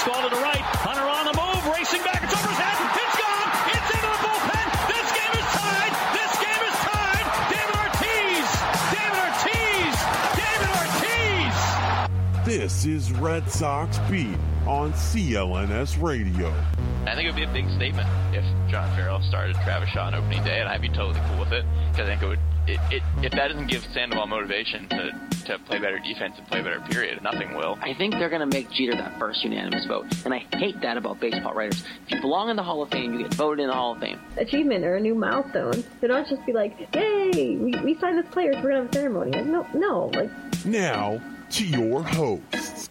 Stall to the right. Hunter on the move, racing back. It's over his head. It's gone. It's into the bullpen. This game is tied. This game is tied. David Ortiz. David Ortiz. David Ortiz. This is Red Sox Beat on CLNS Radio. I think it would be a big statement if John Farrell started Travis Shaw on opening day, and I'd be totally cool with it because I think it would. It, it, if that doesn't give Sandoval motivation to, to play better defense and play better, period, nothing will. I think they're going to make Jeter that first unanimous vote, and I hate that about baseball writers. If you belong in the Hall of Fame, you get voted in the Hall of Fame. achievement or a new milestone. They don't just be like, "Yay, we, we signed this player, so we're gonna have a ceremony." Like, no, no, like Now to your hosts.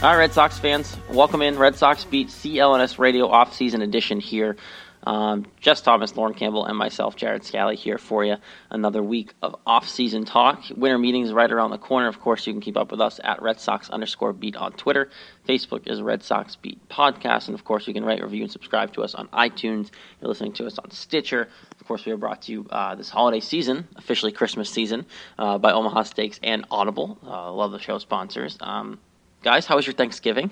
All right, Red Sox fans, welcome in Red Sox Beat CLNS Radio off-season edition here. Um, Jess Thomas, Lauren Campbell, and myself, Jared Scally, here for you. Another week of off-season talk. Winter meetings right around the corner. Of course, you can keep up with us at Red Sox underscore Beat on Twitter. Facebook is Red Sox Beat Podcast, and of course, you can rate, review, and subscribe to us on iTunes. You're listening to us on Stitcher. Of course, we are brought to you uh, this holiday season, officially Christmas season, uh, by Omaha Steaks and Audible. Uh, love the show sponsors. Um, guys, how was your Thanksgiving?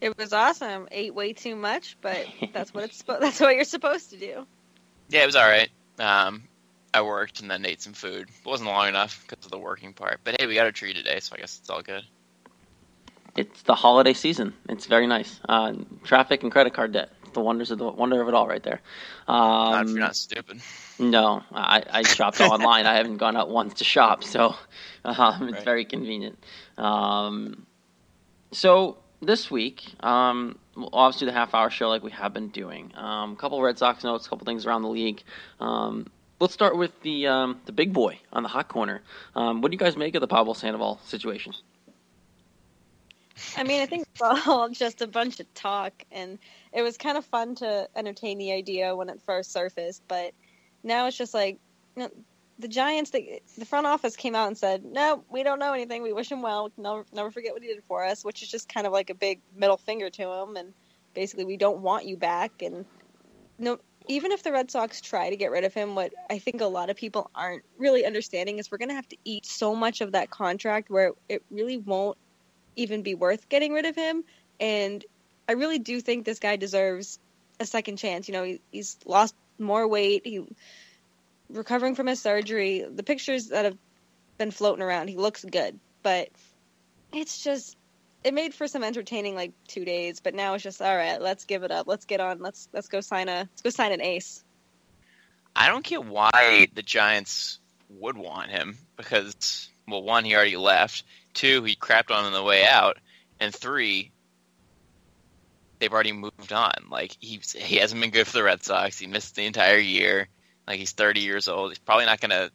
It was awesome. Ate way too much, but that's what it's spo- that's what you're supposed to do. Yeah, it was all right. Um, I worked and then ate some food. It wasn't long enough because of the working part. But hey, we got a tree today, so I guess it's all good. It's the holiday season. It's very nice. Uh, traffic and credit card debt. The wonders of the wonder of it all, right there. Um, Not if you're not stupid. No, I, I shopped online. I haven't gone out once to shop, so um, it's Right. very convenient. Um, so this week, um, we'll obviously the half hour show like we have been doing. Um, a couple Red Sox notes, a couple things around the league. Um, let's start with the um, the big boy on the hot corner. Um, what do you guys make of the Pablo Sandoval situation? I mean, I think it's all just a bunch of talk, and it was kind of fun to entertain the idea when it first surfaced, but now it's just like you know, the Giants. The, the front office came out and said, "No, we don't know anything. We wish him well. Never, never forget what he did for us," which is just kind of like a big middle finger to him, and basically, we don't want you back. And no, even if the Red Sox try to get rid of him, what I think a lot of people aren't really understanding is we're going to have to eat so much of that contract where it really won't even be worth getting rid of him. And I really do think this guy deserves a second chance. You know, he, he's lost more weight. He recovering from his surgery. The pictures that have been floating around, he looks good, but it's just it made for some entertaining like two days. But now it's just all right. Let's give it up. Let's get on. Let's let's go sign a let's go sign an ace. I don't get why the Giants would want him because, well, one, he already left. Two, he crapped on on the way out, and three, they've already moved on. Like he's he hasn't been good for the Red Sox. He missed the entire year. Like he's 30 years old. He's probably not gonna.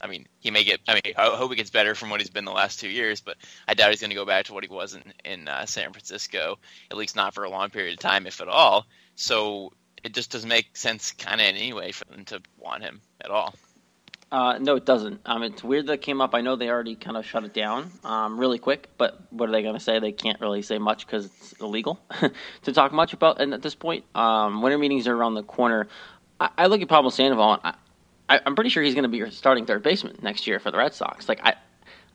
I mean, he may get. I mean, I hope he gets better from what he's been the last two years, but I doubt he's going to go back to what he was in in uh, San Francisco. At least not for a long period of time, if at all. So it just doesn't make sense, kind of in any way, for them to want him at all. Uh, no, it doesn't. Um, it's weird that it came up. I know they already kind of shut it down um, really quick, but what are they going to say? They can't really say much because it's illegal to talk much about. And at this point, um, winter meetings are around the corner. I, I look at Pablo Sandoval, and I, I'm pretty sure he's going to be your starting third baseman next year for the Red Sox. Like I,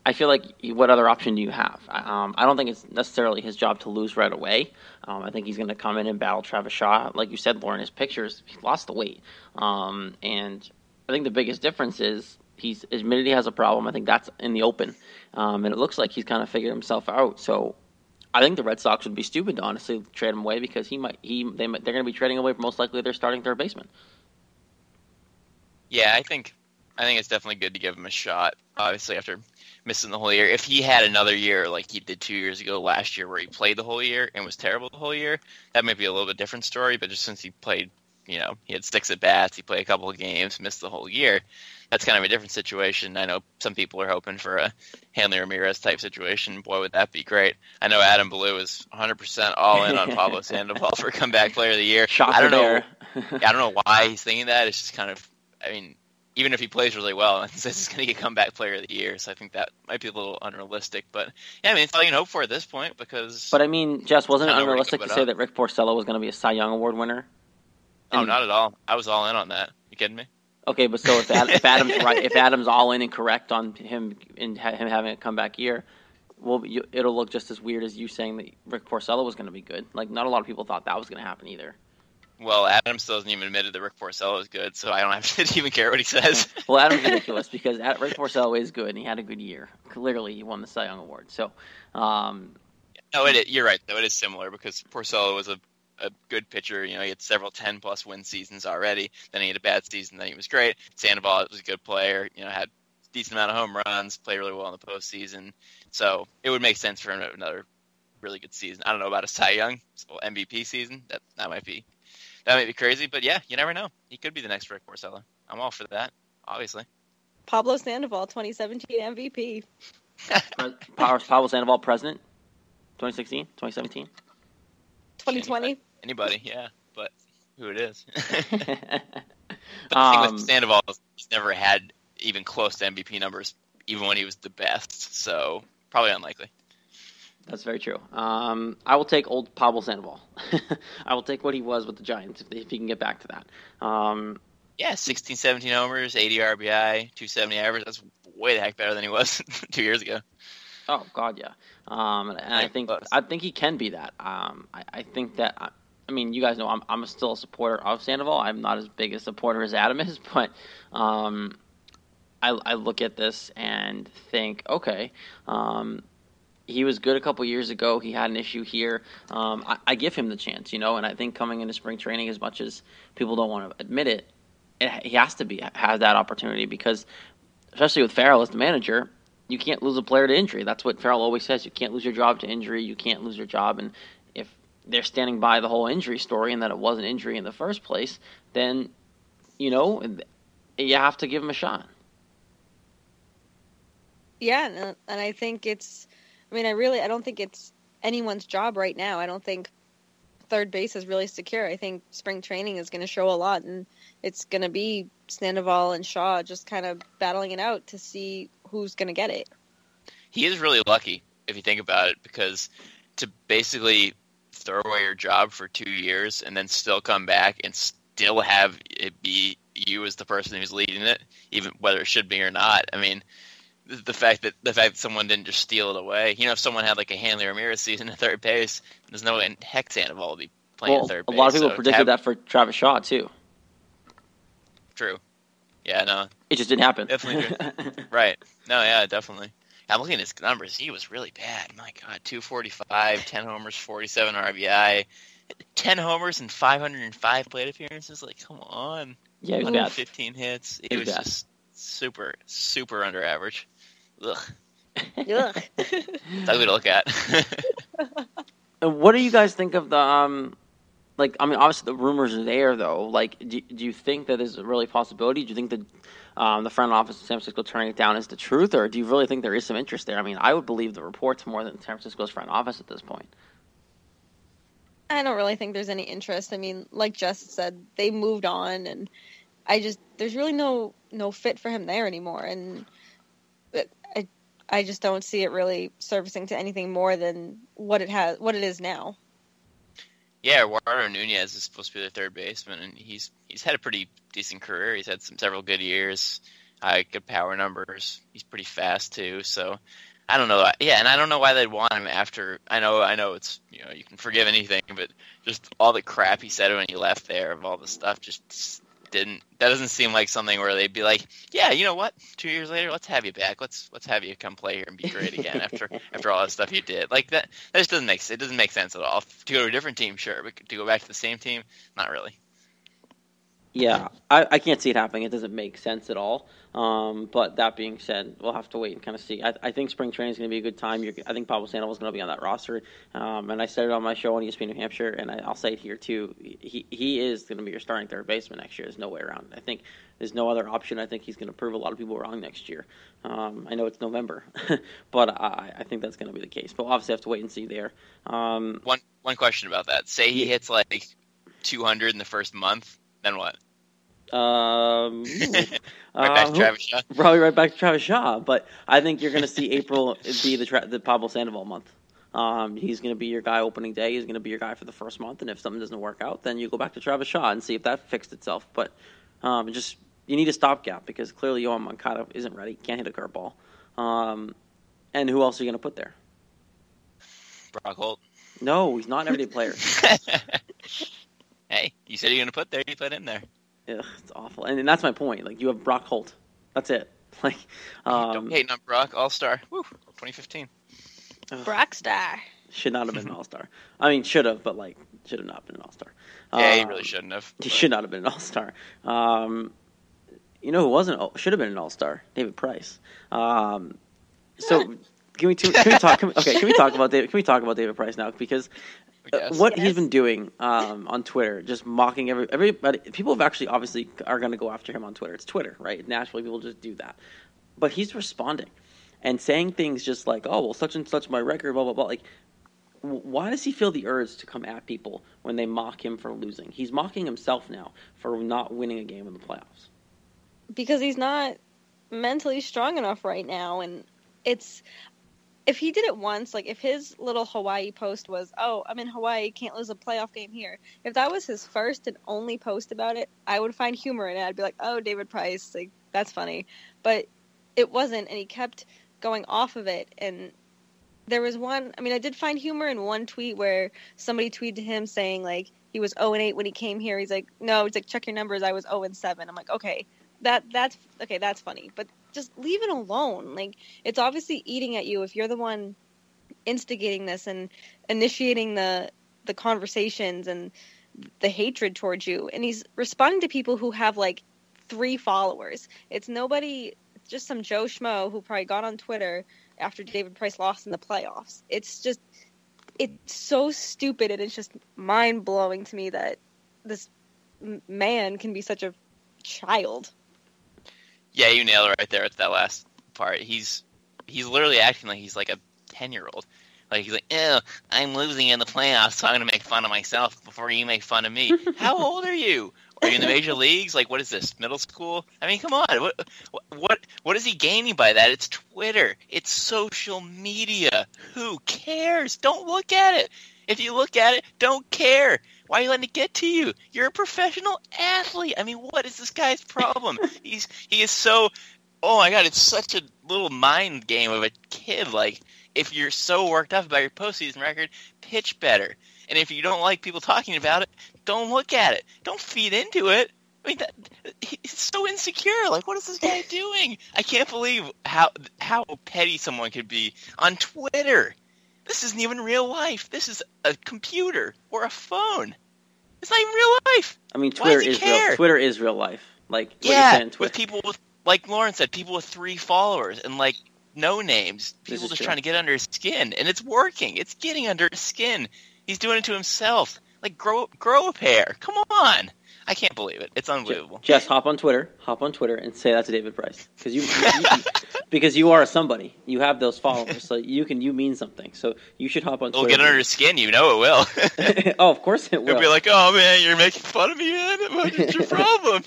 I feel like what other option do you have? Um, I don't think it's necessarily his job to lose right away. Um, I think he's going to come in and battle Travis Shaw. Like you said, Lauren, his pictures, he lost the weight. Um, and I think the biggest difference is he's admitted he has a problem. I think that's in the open. Um, and it looks like he's kind of figured himself out. So I think the Red Sox would be stupid to honestly trade him away because he might he they they're going to be trading away most likely their starting third baseman. Yeah, I think I think it's definitely good to give him a shot. Obviously, after missing the whole year, if he had another year like he did two years ago, last year, where he played the whole year and was terrible the whole year, that might be a little bit different story. But just since he played, you know, he had six at bats, he played a couple of games, missed the whole year. That's kind of a different situation. I know some people are hoping for a Hanley Ramirez type situation. Boy, would that be great! I know Adam Blue is 100% all in on Pablo Sandoval for comeback player of the year. Shocker I don't know. I don't know why he's thinking that. It's just kind of, I mean, even if he plays really well, this is going to get comeback player of the year. So I think that might be a little unrealistic. But yeah, I mean, it's all you can hope for at this point because. But I mean, Jess, wasn't it I don't know where to unrealistic to say up. that Rick Porcello was going to be a Cy Young Award winner? Oh, not at all. I was all in on that. You kidding me? Okay, but so if, Ad, if Adams right, if Adams all in and correct on him and ha- him having a comeback year, well, you, it'll look just as weird as you saying that Rick Porcello was going to be good. Like, not a lot of people thought that was going to happen either. Well, Adam still hasn't even admitted that Rick Porcello is good, so I don't have to even care what he says. Well, Adam's ridiculous because Ad- Rick Porcello is good and he had a good year. Clearly, he won the Cy Young Award. So, um, no, it, you're right though. It is similar because Porcello was a a good pitcher. You know, he had several 10 plus win seasons already. Then he had a bad season. Then he was great. Sandoval was a good player. You know, had a decent amount of home runs, played really well in the postseason. So it would make sense for him to have another really good season. I don't know about a Cy Young so MVP season. That that might be that might be crazy, but yeah, you never know. He could be the next Rick Porcello. I'm all for that, obviously. Pablo Sandoval, 2017 MVP. Pablo Sandoval, president, 2016, 2017. 2020. Anybody, yeah, but who it is. But the Um, thing with Sandoval is he's never had even close to MVP numbers, even when he was the best. So probably unlikely. That's very true. Um, I will take old Pablo Sandoval. I will take what he was with the Giants if, if he can get back to that. Um, Yeah, 16, 17 homers, 80 RBI, 270 average. That's way the heck better than he was two years ago. oh God, yeah. Um, and I think. I think he can be that. Um, I, I think that. I, mean, you guys know I'm I'm still a supporter of Sandoval. I'm not as big a supporter as Adam is, but um, I, I look at this and think, okay, um, he was good a couple years ago. He had an issue here. Um, I, I give him the chance, you know, and I think coming into spring training, as much as people don't want to admit it, it he has to be has that opportunity because, especially with Farrell as the manager, you can't lose a player to injury. That's what Farrell always says. You can't lose your job to injury. You can't lose your job, and they're standing by the whole injury story and that it was an injury in the first place, then you know you have to give him a shot. Yeah, and, and I think it's. I mean, I really, I don't think it's anyone's job right now. I don't think third base is really secure. I think spring training is going to show a lot, and it's going to be Sandoval and Shaw just kind of battling it out to see who's going to get it. He is really lucky if you think about it, because to basically throw away your job for two years and then still come back and still have it be you as the person who's leading it, even whether it should be or not. I mean, the, fact that the fact that someone didn't just steal it away. You know, if someone had like a Hanley Ramirez season at third base, there's no way in heck Sandoval would be playing Well, third a lot of people so predicted have- that for Travis Shaw too. True. Yeah, no, It just didn't happen. Definitely Right. No, yeah, definitely. I'm looking at his numbers. He was really bad. My God, 245, 10 homers, 47 RBI, 10 homers and 505 plate appearances. Like, come on. yeah, he was bad. 15 hits. He He was was just super, super under average. Ugh. Ugh. It's ugly to look at. What do you guys think of the um, like? I mean, obviously the rumors are there though. Like, do, do you think that is a really possibility? Do you think that um, the front office of San Francisco turning it down is the truth, or do you really think there is some interest there? I mean, I would believe the reports more than San Francisco's front office at this point. I don't really think there's any interest. I mean, like Jess said, they moved on, and I just there's really no no fit for him there anymore, and I I just don't see it really servicing to anything more than what it has what it is now. Yeah, Eduardo Nunez is supposed to be the third baseman, and he's he's had a pretty decent career. He's had some several good years, uh, good power numbers. He's pretty fast too. So I don't know. Yeah, and I don't know why they'd want him after. I know, I know it's you know you can forgive anything, but just all the crap he said when he left there of all the stuff just didn't. That doesn't seem like something where they'd be like, yeah, you know what? Two years later, let's have you back. Let's let's have you come play here and be great again after after all that stuff you did. Like that. That just doesn't make it doesn't make sense at all. To go to a different team, sure, but to go back to the same team, not really. Yeah, I, I can't see it happening. It doesn't make sense at all. Um, but that being said, we'll have to wait and kind of see. I, I think spring training is going to be a good time. You're, I think Pablo Sandoval is going to be on that roster. Um, and I said it on my show on ESPN New Hampshire, and I, I'll say it here too. He he is going to be your starting third baseman next year. There's no way around. I think there's no other option. I think he's going to prove a lot of people wrong next year. Um, I know it's November, but I, I think that's going to be the case. But we'll obviously have to wait and see there. Um, One one question about that. Say he hits like 200 in the first month, then what? um, Right back uh, to Travis Shaw. Probably right back to Travis Shaw, but I think you're going to see April be the tra- the Pablo Sandoval month. Um, he's going to be your guy opening day. He's going to be your guy for the first month, and if something doesn't work out, then you go back to Travis Shaw and see if that fixed itself. But um, just you need a stopgap because clearly Yoan Moncada isn't ready, can't hit a curveball. Um, and who else are you going to put there? Brock Holt. No, he's not an everyday player. hey, you said you're going to put there, you put in there. Ugh, it's awful, and, and that's my point. Like you have Brock Holt, that's it. Like, Don't um, hate on Brock, All Star. Woo, 2015. Brock star should not have been an All Star. I mean, should have, but like, should have not been an All Star. Yeah, he really shouldn't have. He should not have been an All Star. Um, you know who wasn't? Should have been an All Star. David Price. Um, so can we can we talk? Can we, okay, can we talk about David? Can we talk about David Price now? Because uh, Yes. what he's Yes. been doing um, on Twitter, just mocking every everybody. People have actually obviously are going to go after him on Twitter. It's Twitter, right? Naturally, people just do that. But he's responding and saying things just like, "Oh, well, such and such my record," blah blah blah. Like, why does he feel the urge to come at people when they mock him for losing? He's mocking himself now for not winning a game in the playoffs. because he's not mentally strong enough right now and it's if he did it once like if his little hawaii post was oh i'm in hawaii can't lose a playoff game here. If that was his first and only post about it i would find humor in it. I'd be like oh david price like that's funny. But it wasn't and he kept going off of it. And there was one i mean i did find humor in one tweet where somebody tweeted to him saying like he was 0 and 8 when he came here. He's like no it's like check your numbers i was 0 and 7 i'm like okay that that's okay that's funny but just leave it alone. Like it's obviously eating at you if you're the one instigating this and initiating the the conversations and the hatred towards you. And he's responding to people who have like three followers. It's nobody just some joe schmo who probably got on twitter after david price lost in the playoffs. It's just it's so stupid and it's just mind-blowing to me that this man can be such a child Yeah, you nailed it right there at that last part. He's he's literally acting like he's like a ten year old. Like he's like, "Ew, I'm losing in the playoffs, so I'm gonna make fun of myself before you make fun of me." How old are you? Are you in the major leagues? Like, what is this? Middle school? I mean, come on. What what what is he gaining by that? It's Twitter. It's social media. Who cares? Don't look at it. If you look at it, don't care. Why are you letting it get to you? You're a professional athlete. I mean, what is this guy's problem? He's he is so. Oh my god, it's such a little mind game of a kid. Like, if you're so worked up about your postseason record, pitch better. And if you don't like people talking about it, don't look at it. Don't feed into it. I mean, that, he's so insecure. Like, what is this guy doing? I can't believe how how petty someone could be on Twitter. This isn't even real life. This is a computer or a phone. It's not even real life. I mean, Twitter is care? real. Twitter is real life. Like yeah, with people with like Lauren said, people with three followers and like no names. People just true. trying to get under his skin, and it's working. It's getting under his skin. He's doing it to himself. Like grow grow a pair. Come on. I can't believe it. It's unbelievable. Jess, hop on Twitter, hop on Twitter, and say that to David Price because you, you- because you are somebody. You have those followers, so you can you mean something. So you should hop on It'll Twitter. get under his skin. You know it will. oh, of course it will. He'll be like, "Oh man, you're making fun of me, man. What's your problem?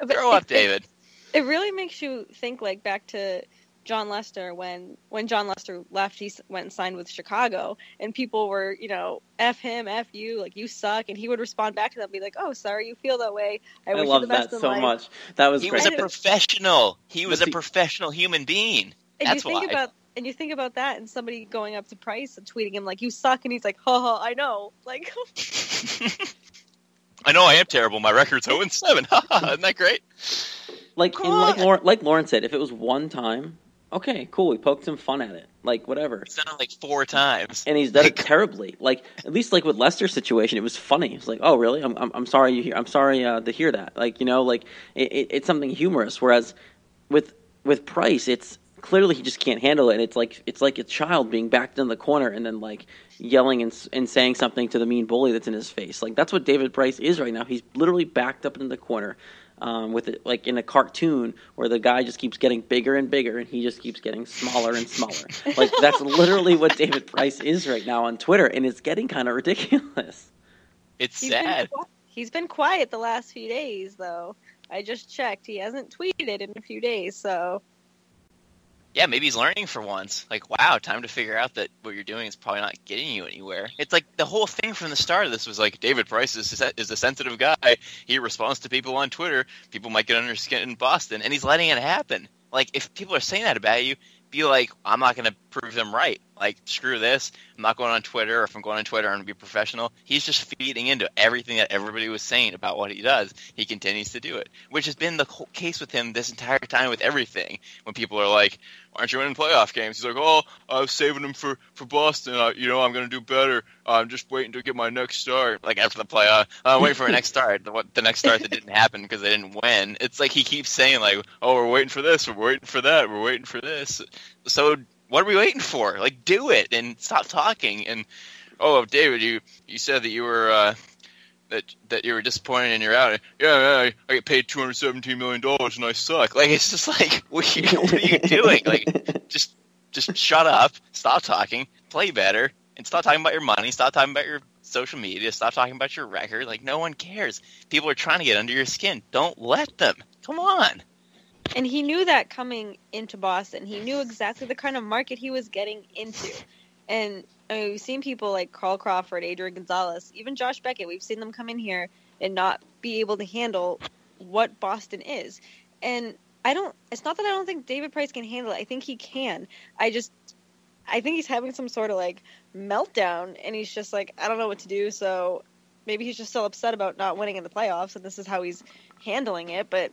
But Grow up, David." It, it really makes you think like back to Jon Lester when when Jon Lester left, he went and signed with Chicago, and people were you know f him, f you, like you suck, and he would respond back to them, be like, oh sorry you feel that way. I, I wish love you the best that in so life. much. That was He great. was a professional. He was a professional human being. And That's you think why. about and you think about that, and somebody going up to Price and tweeting him like you suck, and he's like, ha ha, I know, like. I know I am terrible. My record's 0 and 7. Isn't that great? like Come like. Lauren, like Lauren said, if it was one time, okay, cool. We poked some fun at it, like whatever. Done it sounded like four times. And he's done it terribly. Like at least like with Lester's situation, it was funny. It's like, oh really? I'm I'm, I'm sorry you hear. I'm sorry uh, to hear that. Like you know, like it, it, it's something humorous. Whereas with with Price, it's clearly he just can't handle it. And it's like it's like a child being backed in the corner and then like yelling and and saying something to the mean bully that's in his face. Like that's what David Price is right now. He's literally backed up in the corner. Um, with it, like in a cartoon where the guy just keeps getting bigger and bigger and he just keeps getting smaller and smaller. like that's literally what David Price is right now on Twitter, and it's getting kind of ridiculous. It's He's sad. Been, he's been quiet the last few days, though. I just checked. He hasn't tweeted in a few days, so yeah, maybe he's learning for once. Like, wow, time to figure out that what you're doing is probably not getting you anywhere. It's like the whole thing from the start of this was like David Price is is a sensitive guy. He responds to people on Twitter. People might get under his skin in Boston, and he's letting it happen. Like, if people are saying that about you, be like, I'm not going to prove them right. Like, screw this. I'm not going on Twitter. If I'm going on Twitter, I'm going to be professional. He's just feeding into everything that everybody was saying about what he does. He continues to do it, which has been the whole case with him this entire time with everything. When people are like, "Why aren't you winning playoff games? He's like, oh, I was saving them for, for Boston. Uh, you know, I'm going to do better. I'm just waiting to get my next start. Like, after the playoff, I'm waiting for a next start. The, what, the next start that didn't happen because they didn't win. It's like he keeps saying, like, oh, we're waiting for this. We're waiting for that. We're waiting for this. So what are we waiting for? Like, do it and stop talking. And oh, David, you you said that you were uh, that that you were disappointed and you're out. Yeah, yeah I, I get paid two hundred seventeen million dollars and I suck. Like, it's just like, what are you, what are you doing? Like, just just shut up, stop talking, play better, and stop talking about your money. Stop talking about your social media. Stop talking about your record. Like, no one cares. People are trying to get under your skin. Don't let them. Come on. And he knew that coming into Boston. He knew exactly the kind of market he was getting into. And I mean, we've seen people like Carl Crawford, Adrian Gonzalez, even Josh Beckett. We've seen them come in here and not be able to handle what Boston is. And I don't. It's not that I don't think David Price can handle it. I think he can. I just. I think he's having some sort of like meltdown, and he's just like, I don't know what to do. So maybe he's just still upset about not winning in the playoffs, and this is how he's handling it. But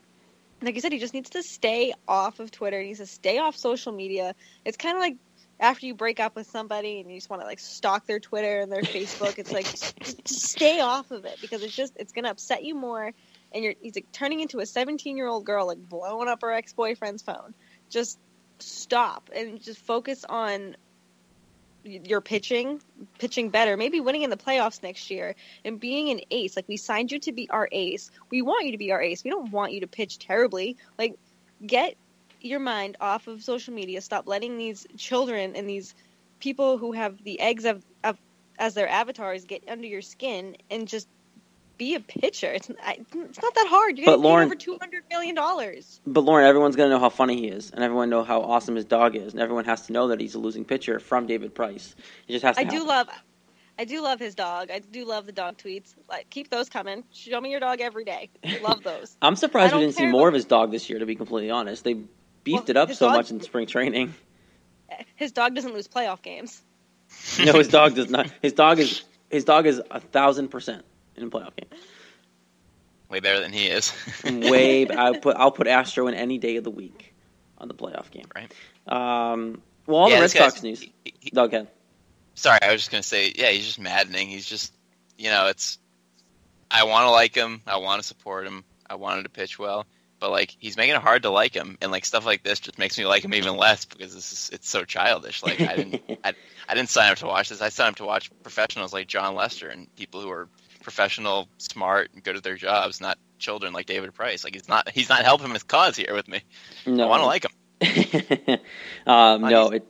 like you said, he just needs to stay off of Twitter. He needs to stay off social media. It's kind of like after you break up with somebody and you just want to like stalk their Twitter and their Facebook. It's like stay off of it because it's just it's gonna upset you more. And you're he's like turning into a 17 year old girl, like blowing up her ex boyfriend's phone. Just stop and just focus on your pitching, pitching better, maybe winning in the playoffs next year, and being an ace. Like we signed you to be our ace. We want you to be our ace. We don't want you to pitch terribly. Like get your mind off of social media. Stop letting these children and these people who have the eggs of, of as their avatars get under your skin and just be a pitcher. It's it's not that hard. You're getting Lauren, over two hundred million dollars. But Lauren, everyone's gonna know how funny he is, and everyone know how awesome his dog is, and everyone has to know that he's a losing pitcher from David Price. He just has to. I do love. I do love his dog. I do love the dog tweets. Like, keep those coming. Show me your dog every day. Love those. I'm surprised we didn't see more of his dog this year. To be completely honest, they beefed well, it up so dog, much in spring training. His dog doesn't lose playoff games. no, his dog does not. His dog is his dog is a thousand percent in a playoff game. Way better than he is. Way. I'll put I'll put Astro in any day of the week on the playoff game. Right. Um. Well, all yeah, the Red Sox news. He, he, Doug, Sorry, I was just gonna say. Yeah, he's just maddening. He's just, you know, it's. I want to like him. I want to support him. I wanted to pitch well, but like he's making it hard to like him, and like stuff like this just makes me like him even less because this is it's so childish. Like I didn't I, I didn't sign up to watch this. I signed up to watch professionals like Jon Lester and people who are professional, smart, and good at their jobs, not children like David Price. Like he's not he's not helping his cause here with me. No. I want to like him. um, no, it,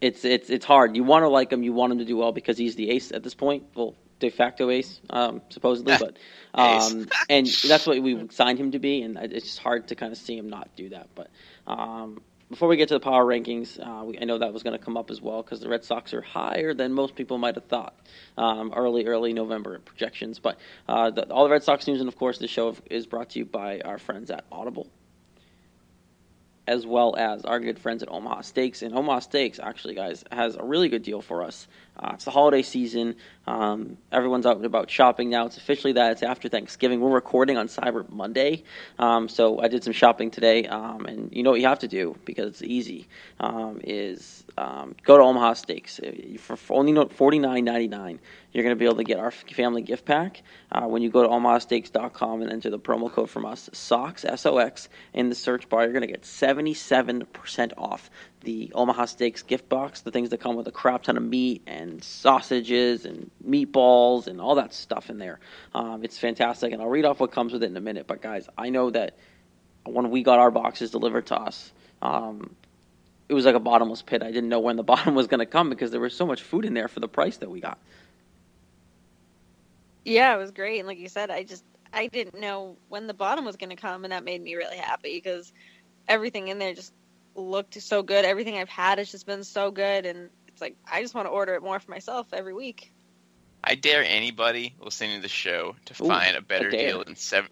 it's it's it's hard. You want to like him. You want him to do well because he's the ace at this point. Well, de facto ace, um, supposedly, but um, and that's what we signed him to be. And it's just hard to kind of see him not do that. But um, before we get to the power rankings, uh, we, I know that was going to come up as well because the Red Sox are higher than most people might have thought um, early, early November projections. But uh, the, all the Red Sox news, and of course, the show is brought to you by our friends at Audible as well as our good friends at Omaha Steaks. And Omaha Steaks, actually, guys, has a really good deal for us. Uh, it's the holiday season. Um, everyone's out and about shopping now. It's officially that. It's after Thanksgiving. We're recording on Cyber Monday. Um, so I did some shopping today. Um, and you know what you have to do, because it's easy, um, is um, go to Omaha Steaks. For, for only forty nine ninety nine, you're going to be able to get our family gift pack uh, when you go to omahasteaks.com and enter the promo code from us, SOX, S-O-X, in the search bar. You're going to get 77% off the Omaha Steaks gift box, the things that come with a crap ton of meat and sausages and meatballs and all that stuff in there. Um, it's fantastic, and I'll read off what comes with it in a minute. But guys, I know that when we got our boxes delivered to us, um, it was like a bottomless pit. I didn't know when the bottom was going to come because there was so much food in there for the price that we got. Yeah, it was great. And like you said, I just I didn't know when the bottom was going to come, and that made me really happy because everything in there just looked so good. Everything I've had has just been so good, and it's like I just want to order it more for myself every week. I dare anybody listening to the show to Ooh, find a better a deal than seven.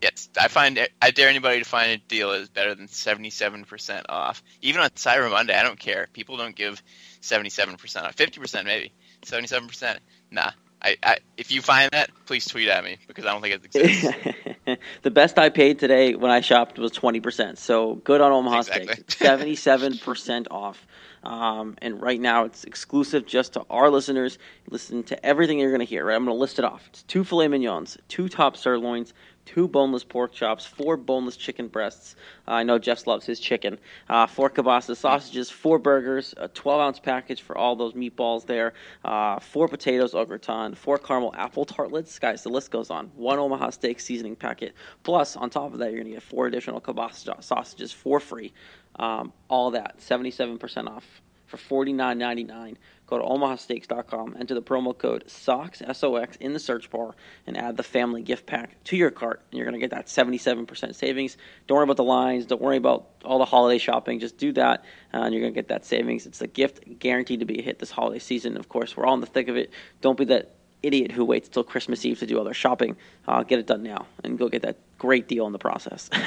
Yes, I find I dare anybody to find a deal that is better than seventy-seven percent off. Even on Cyber Monday, I don't care. People don't give seventy-seven percent off. Fifty percent maybe. Seventy-seven percent. Nah. I, I if you find that, please tweet at me because I don't think it exists. the best I paid today when I shopped was twenty percent. So good on Omaha Exactly. Steaks, seventy-seven percent off. Um, and right now it's exclusive just to our listeners. Listen to everything you're going to hear. Right, I'm going to list it off. It's two filet mignons, two top sirloins, two boneless pork chops, four boneless chicken breasts. Uh, I know Jeff loves his chicken. Uh, four kielbasa sausages, four burgers, a 12 ounce package for all those meatballs there, uh, four potatoes au gratin, four caramel apple tartlets. Guys, the list goes on. One Omaha steak seasoning packet. Plus, on top of that, you're going to get four additional kielbasa sausages for free. Um, all that, 77% off for $49.99. Go to omahasteaks.com, enter the promo code SOX, S-O-X, in the search bar, and add the family gift pack to your cart. And you're going to get that 77% savings. Don't worry about the lines. Don't worry about all the holiday shopping. Just do that, uh, and you're going to get that savings. It's a gift guaranteed to be a hit this holiday season. Of course, we're all in the thick of it. Don't be that idiot who waits till Christmas Eve to do all their shopping. Uh, get it done now and go get that great deal in the process.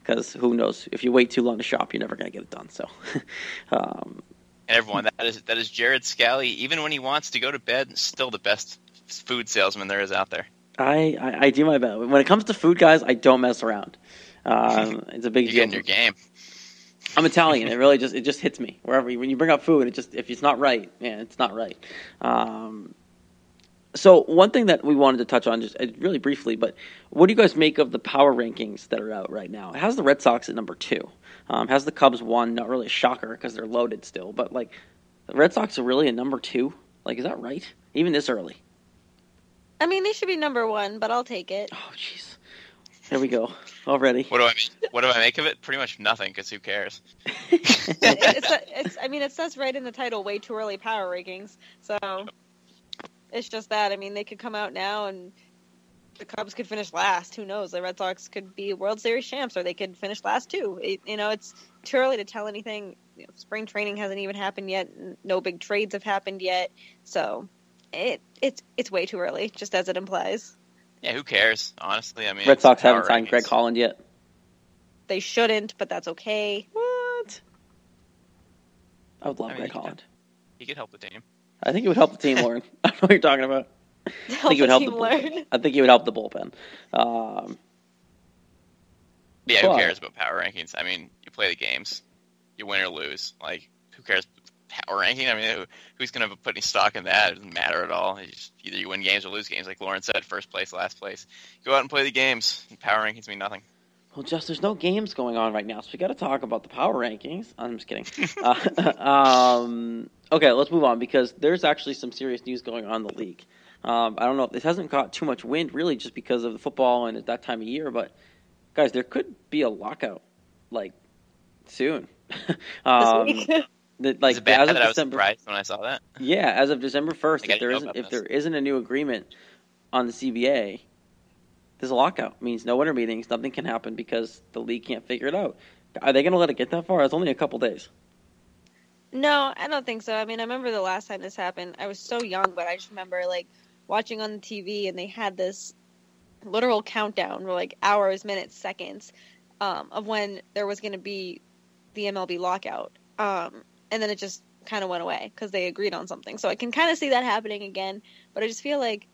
Because who knows? If you wait too long to shop, you're never going to get it done. So, um, And everyone, that is that is Jared Scally. Even when he wants to go to bed, still the best food salesman there is out there. I, I, I do my best. When it comes to food, guys, I don't mess around. Um, it's a big You deal. in your game. I'm Italian. It really just it just hits me wherever when you bring up food. It just if it's not right, man, it's not right. Um, so one thing that we wanted to touch on just uh, really briefly, but what do you guys make of the power rankings that are out right now? It has the Red Sox at number two. Um, has the Cubs one? Not really a shocker because they're loaded still, but like the Red Sox are really a number two. Like, is that right? Even this early? I mean, they should be number one, but I'll take it. Oh, jeez. There we go. Already. What do I what do I make of it? Pretty much nothing because who cares? It- it's, it's, I mean, it says right in the title, "Way too early power rankings." So it's just that. I mean, they could come out now and the Cubs could finish last. Who knows? The Red Sox could be World Series champs, or they could finish last too. It, you know, it's too early to tell anything. You know, spring training hasn't even happened yet. No big trades have happened yet. So it it's it's way too early, just as it implies. Yeah, who cares? Honestly, I mean, Red Sox haven't signed rankings. Greg Holland yet. They shouldn't, but that's okay. What? I would love I mean, Greg you could- Holland. He could help the team. I think it would help the team, Lauren. I don't know what you're talking about. I think it would help the team bullpen. learn. I think it would help the bullpen. Um, yeah, who But- cares about power rankings? I mean, you play the games, you win or lose. Like, who cares? Power ranking? I mean, who, who's going to put any stock in that? It doesn't matter at all. You just, either you win games or lose games. Like Lauren said, first place, last place. Go out and play the games. Power rankings mean nothing. Well, just there's no games going on right now, so we got to talk about the power rankings. I'm just kidding. uh, um, okay, let's move on because there's actually some serious news going on in the league. Um, I don't know. This hasn't got too much wind, really, just because of the football and at that time of year. But guys, there could be a lockout, like soon. um, This week. that, like Is it bad as of I was December, surprised when I saw that? Yeah, as of December first, I if there didn't know isn't about if this. there isn't a new agreement on the CBA, there's a lockout. It means no winter meetings, nothing can happen because the league can't figure it out. Are they going to let it get that far? It's only a couple days. No, I don't think so. I mean, I remember the last time this happened. I was so young, but I just remember like watching on the TV, and they had this literal countdown, or like hours, minutes, seconds, um, of when there was going to be the MLB lockout, um, and then it just kind of went away because they agreed on something. So I can kind of see that happening again, but I just feel like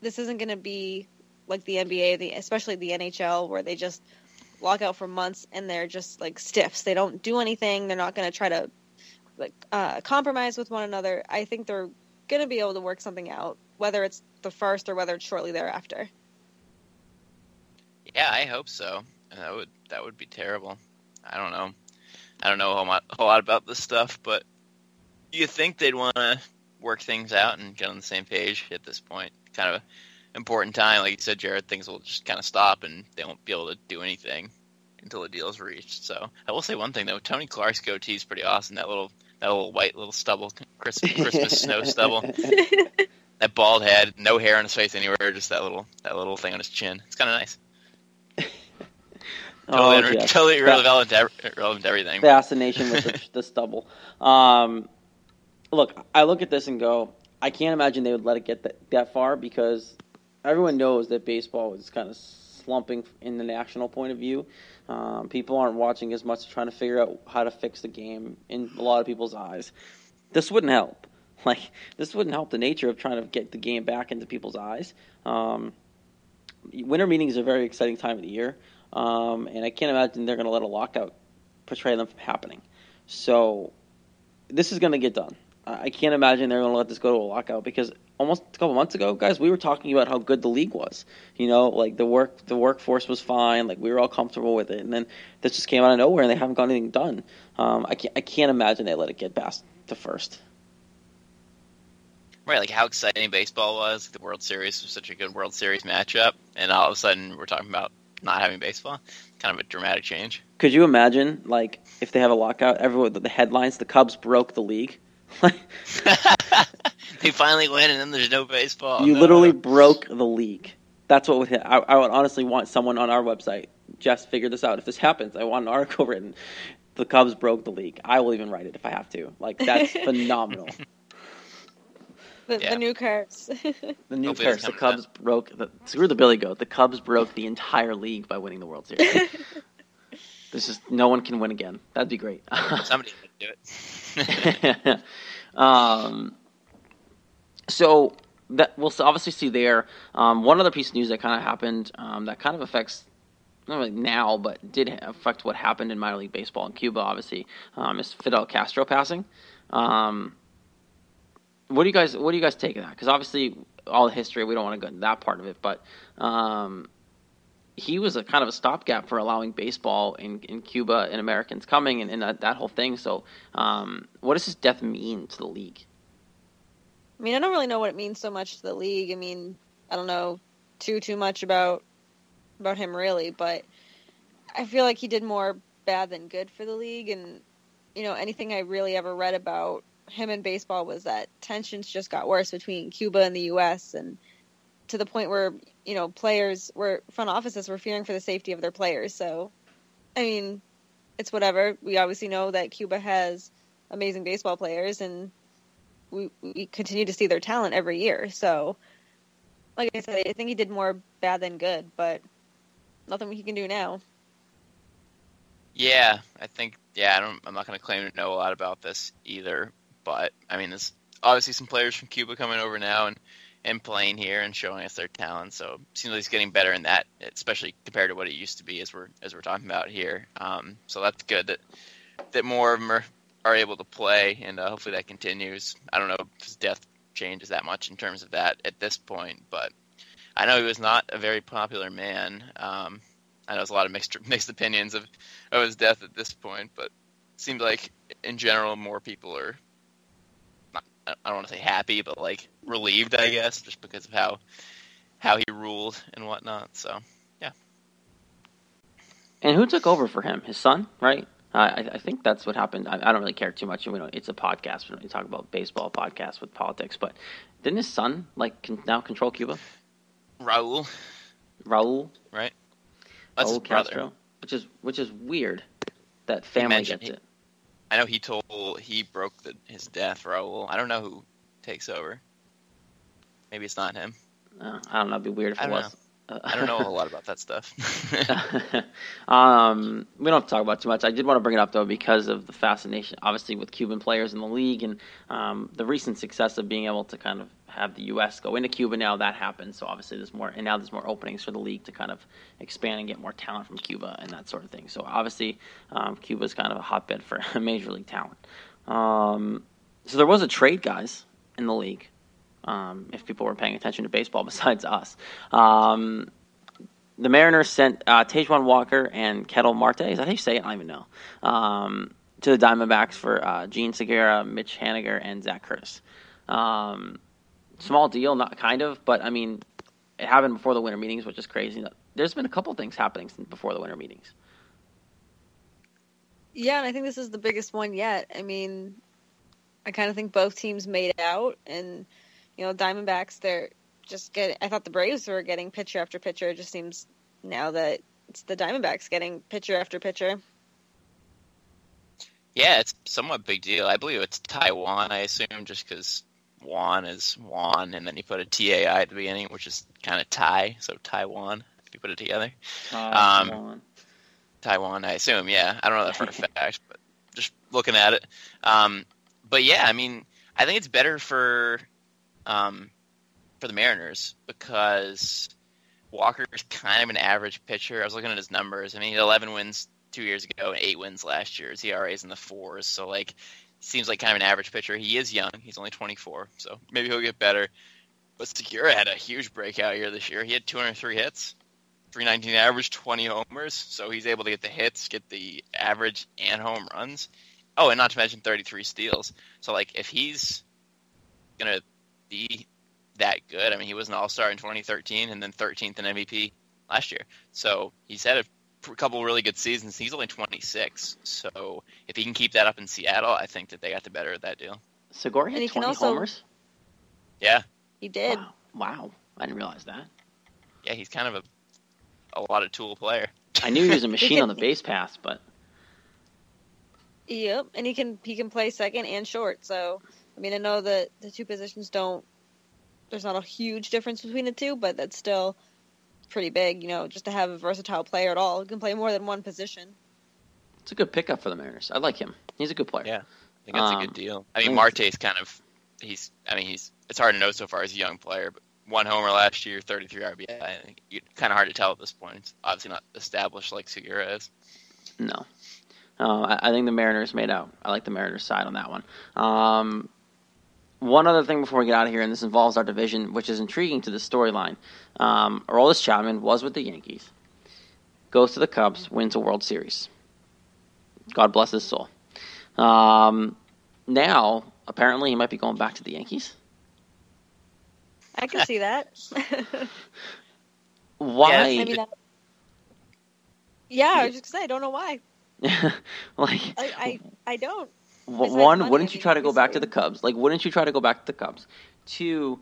this isn't going to be like the NBA, the especially the NHL, where they just lock out for months and they're just like stiffs. They don't do anything. They're not going to try to like uh, compromise with one another. I think they're going to be able to work something out, whether it's the first or whether it's shortly thereafter. Yeah, I hope so. That would that would be terrible. I don't know. I don't know a whole lot, a whole lot about this stuff, but you think they'd want to work things out and get on the same page at this point. Kind of important time, like you said, Jared. Things will just kind of stop, and they won't be able to do anything until the deal is reached. So I will say one thing though: Tony Clark's goatee is pretty awesome. That little that little white little stubble, Christmas, Christmas snow stubble. That bald head, no hair on his face anywhere, just that little that little thing on his chin. It's kind of nice. Totally, Oh, yes. totally irrelevant, to, relevant to everything. the assassination with the, the stubble. Um, look, I look at this and go, I can't imagine they would let it get that, that far because everyone knows that baseball is kind of slumping in the national point of view. Um, people aren't watching as much, trying to figure out how to fix the game in a lot of people's eyes. This wouldn't help. Like this wouldn't help the nature of trying to get the game back into people's eyes. Um, winter meetings are a very exciting time of the year, um, and I can't imagine they're going to let a lockout portray them from happening. So this is going to get done. I I can't imagine they're going to let this go to a lockout because almost a couple months ago, guys, we were talking about how good the league was. You know, like the work, the workforce was fine. Like we were all comfortable with it, and then this just came out of nowhere, and they haven't got anything done. Um, I can't, I can't imagine they let it get past the first. Right, like how exciting baseball was. The World Series was such a good World Series matchup, and all of a sudden we're talking about not having baseball. Kind of a dramatic change. Could you imagine, like, if they have a lockout? Everyone, the headlines: the Cubs broke the league. they finally win, and then there's no baseball. you No. literally broke the league. That's what would hit. I, I would honestly want someone on our website. just figure this out. If this happens, I want an article written. The Cubs broke the league. I will even write it if I have to. Like that's phenomenal. The, Yeah. the new curse. The new Hopefully curse. The comes Cubs broke. The, screw the Billy Goat. The Cubs broke the entire league by winning the World Series. This is no one can win again. That'd be great. Somebody would do it. um, so that we'll obviously see there. Um, one other piece of news that kind of happened um, that kind of affects not really now, but did affect what happened in minor league baseball in Cuba. Obviously, um, is Fidel Castro passing. Um, what do you guys What do you guys take of that? Because obviously, all the history we don't want to go into that part of it, but um, he was a kind of a stopgap for allowing baseball in, in Cuba and Americans coming and, and that, that whole thing. So, um, what does his death mean to the league? I mean, I don't really know what it means so much to the league. I mean, I don't know too too much about about him really, but I feel like he did more bad than good for the league. And you know, anything I really ever read about him in baseball was that tensions just got worse between Cuba and the U.S. and to the point where you know players were front offices were fearing for the safety of their players. So, I mean, it's whatever. We obviously know that Cuba has amazing baseball players and we, we continue to see their talent every year. So, like I said, I think he did more bad than good, but nothing he can do now. Yeah, I think. Yeah, I don't. I'm not going to claim to know a lot about this either, but I mean, there's obviously some players from Cuba coming over now and and playing here and showing us their talent. So seems like he's getting better in that, especially compared to what it used to be, as we're as we're talking about here. Um, so that's good that that more of them are, are able to play, and uh, hopefully that continues. I don't know if his death changes that much in terms of that at this point, but I know he was not a very popular man. Um, I know there's a lot of mixed mixed opinions of, of his death at this point, but it seems like in general more people are I don't want to say happy, but like relieved, I guess, just because of how how he ruled and whatnot. So yeah. And who took over for him? His son, right? I, I think that's what happened. I, I don't really care too much. You know, it's a podcast. We don't talk about baseball podcast with politics, but didn't his son like con- now control Cuba? Raul, Raul, right? That's Raul brother. Castro, which is which is weird that family gets he- it. I know he told he broke the, his death. Raul. I don't know who takes over. Maybe it's not him. Uh, I don't know. It'd be weird if I it don't was. Uh, I don't know a whole lot about that stuff. um, we don't have to talk about it too much. I did want to bring it up though because of the fascination, obviously, with Cuban players in the league and um, the recent success of being able to kind of have the U.S. go into Cuba. Now that happens, so obviously there's more, and now there's more openings for the league to kind of expand and get more talent from Cuba and that sort of thing. So obviously, um, Cuba is kind of a hotbed for major league talent. Um, so there was a trade, guys, in the league. Um, if people were paying attention to baseball besides us. Um, the Mariners sent uh, Taijuan Walker and Ketel Marte. Is that how you say it? I don't even know. Um, to the Diamondbacks for uh, Jean Segura, Mitch Haniger, and Zac Curtis. Um, small deal, not kind of, but I mean, it happened before the winter meetings, which is crazy. There's been a couple things happening since before the winter meetings. Yeah, and I think this is the biggest one yet. I mean, I kind of think both teams made out, and you know, Diamondbacks they're just getting. I thought the Braves were getting pitcher after pitcher. It just seems now that it's the Diamondbacks getting pitcher after pitcher. Yeah, it's somewhat big deal. I believe it's Taiwan. I assume just because Juan is Juan, and then you put a T A I at the beginning, which is kind of Thai, so Taiwan. If you put it together, Uh, Um. Taiwan. I assume. Yeah, I don't know that for a fact, but just looking at it. Um, but yeah, I mean, I think it's better for um, for the Mariners because Walker is kind of an average pitcher. I was looking at his numbers. I mean, he had 11 wins two years ago and eight wins last year. His ERA is in the fours, so like seems like kind of an average pitcher. He is young. He's only 24, so maybe he'll get better. But Segura had a huge breakout year this year. He had 203 hits, 319 average, 20 homers. So he's able to get the hits, get the average and home runs. Oh, and not to mention 33 steals. So like if he's gonna be that good, I mean he was an All Star in 2013 and then 13th in MVP last year. So he's had a a couple really good seasons. He's only 26, so if he can keep that up in Seattle, I think that they got the better of that deal. Segura And hit he can 20 also- homers. Yeah, He did. Wow. wow, I didn't realize that. yeah, he's kind of a a lot of tool player. I knew he was a machine can- on the base pass, but Yep, and he can he can play second and short. So I mean, I know that the two positions don't. There's not a huge difference between the two, but that's still pretty big. You know, just to have a versatile player at all who can play more than one position. it's a good pickup for the Mariners. I like him. He's a good player. Yeah. I think that's a Um, good deal. I mean, and- Marte's kind of he's. I mean, he's. It's hard to know so far as a young player, but one homer last year, 33 RBI. I think kind of hard to tell at this point. It's obviously not established like Segura is. No. Uh, I, I think the Mariners made out. I like the Mariners side on that one. Um, one other thing before we get out of here, and this involves our division, which is intriguing to the storyline. Um, Aroldis Chapman was with the Yankees, goes to the Cubs, wins a World Series. God bless his soul. Um, now, apparently, he might be going back to the Yankees. I can see that. Why? Yeah, I mean, I, yeah, I was just gonna say, I don't know why. like, I I, I don't. W- Besides one, money, wouldn't you try to go back to the. Cubs? Like, wouldn't you try to go back to the Cubs? Two,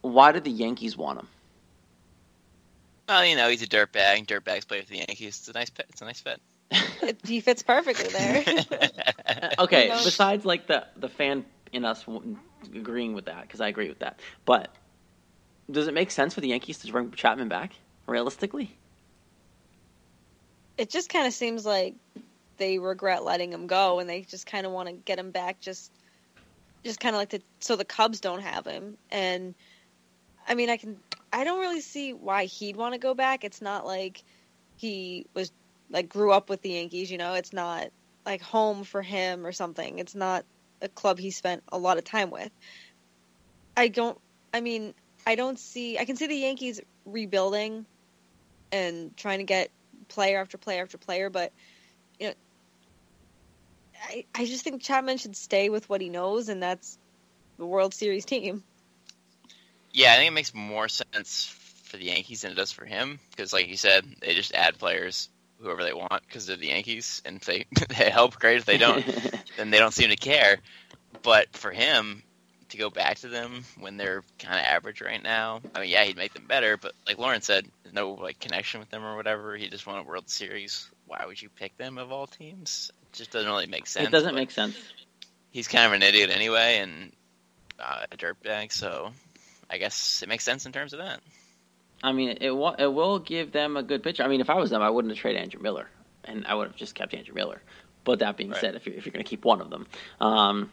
why did the Yankees want him? Well, you know, he's a dirtbag. Dirtbags play with the Yankees. It's a nice pet. It's a nice fit. He fits perfectly there. Okay, You know- besides like the the fan in us agreeing with that, because I agree with that. But does it make sense for the Yankees to bring Chapman back? Realistically, it just kind of seems like they regret letting him go, and they just kind of want to get him back, just just kind of like to so the Cubs don't have him. And I mean, I can I don't really see why he'd want to go back. It's not like he was like grew up with the Yankees, you know. It's not like home for him or something. It's not a club he spent a lot of time with. I don't. I mean, I don't see. I can see the Yankees rebuilding and trying to get player after player after player, but you know, I I just think Chapman should stay with what he knows, and that's the World Series team. Yeah, I think it makes more sense for the Yankees than it does for him because, like you said, they just add players whoever they want because they're the Yankees, and if they they help, great. If they don't, then they don't seem to care. But for him to go back to them when they're kind of average right now, I mean, yeah, he'd make them better. But like Lauren said, no like connection with them or whatever. He just won a World Series. Why would you pick them of all teams? It just doesn't really make sense. it doesn't make sense. He's kind of an idiot anyway, and uh, a dirtbag. So I guess it makes sense in terms of that. I mean, it will it will give them a good pitcher. I mean, if I was them, I wouldn't have traded Andrew Miller, and I would have just kept Andrew Miller. But that being Right. said, if you're if you're going to keep one of them, um,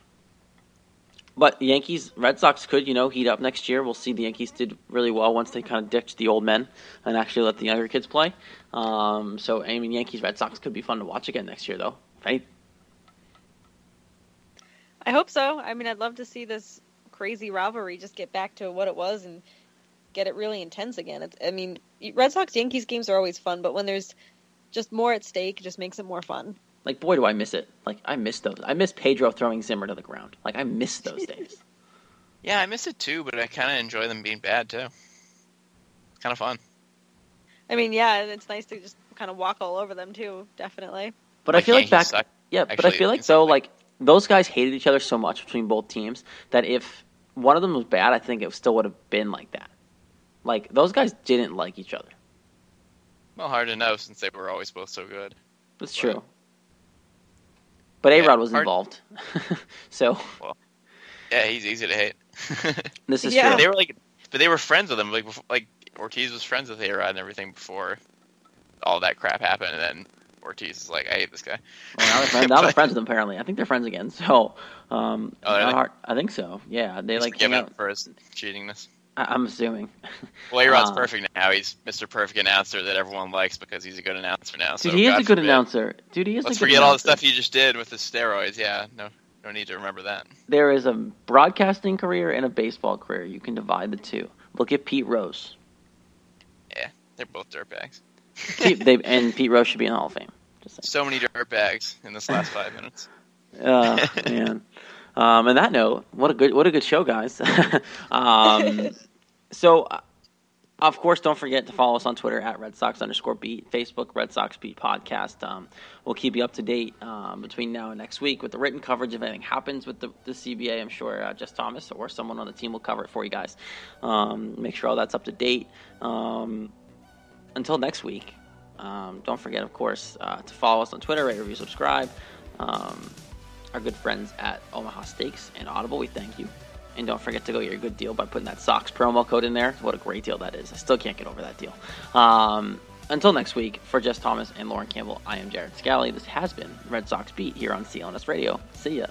but Yankees, Red Sox could you know heat up next year. We'll see. The Yankees did really well once they kind of ditched the old men and actually let the younger kids play. Um, so I mean, Yankees Red Sox could be fun to watch again next year, though, right? I hope so. I mean, I'd love to see this crazy rivalry just get back to what it was and get it really intense again. It's, I mean, Red Sox Yankees games are always fun, but when there's just more at stake, it just makes it more fun. Like, boy, do I miss it. Like, I miss those. I miss Pedro throwing Zimmer to the ground. Like, I miss those days. Yeah, I miss it too, but I kind of enjoy them being bad too. It's kind of fun. I mean, yeah, it's nice to just kind of walk all over them too. Definitely. But I feel like back, suck. yeah. But I feel like in though, some like those guys hated each other so much between both teams that if one of them was bad, I think it still would have been like that. Like those guys didn't like each other. Well, hard to know since they were always both so good. That's Right. true. But Yeah, A Rod was hard- involved, so Yeah, he's easy to hate. this is Yeah. true. they were like, but they were friends with him. Like, before, like Ortiz was friends with A Rod and everything before all that crap happened. And then Ortiz is like, I hate this guy. Well, now they're, friends, now they're friends with him Apparently, I think they're friends again. So, um, Oh, are not they? hard- I think so. Yeah, they He's like hang out. him for his cheatingness. I- I'm assuming. Well, A Rod's Uh, perfect now. He's Mr. Perfect announcer that everyone likes because he's a good announcer now. Dude, so he is God a good forbid. announcer. Dude, he is Let's a good forget all the stuff you just did with the steroids. Yeah, no, no need to remember that. There is a broadcasting career and a baseball career. You can divide the two. Look at Pete Rose. Yeah, they're both dirtbags. They, and Pete Rose should be in the Hall of Fame. Just. So many dirtbags in this last five minutes. Uh, man. Um, and that note, what a good what a good show, guys. um, so, uh, of course, don't forget to follow us on Twitter at Red Sox underscore Beat, Facebook Red Sox Beat Podcast. Um, we'll keep you up to date um, between now and next week with the written coverage. If anything happens with the, the CBA, I'm sure uh, Jess Thomas or someone on the team will cover it for you guys. Um, make sure all that's up to date. Um, until next week, um, don't forget, of course, uh, to follow us on Twitter, rate, review, subscribe. Um, our good friends at Omaha Steaks and Audible, we thank you. And don't forget to go get your good deal by putting that Sox promo code in there. What a great deal that is. I still can't get over that deal. Um, until next week, for Jess Thomas and Lauren Campbell, I am Jared Scally. This has been Red Sox Beat here on CLNS Radio. See ya.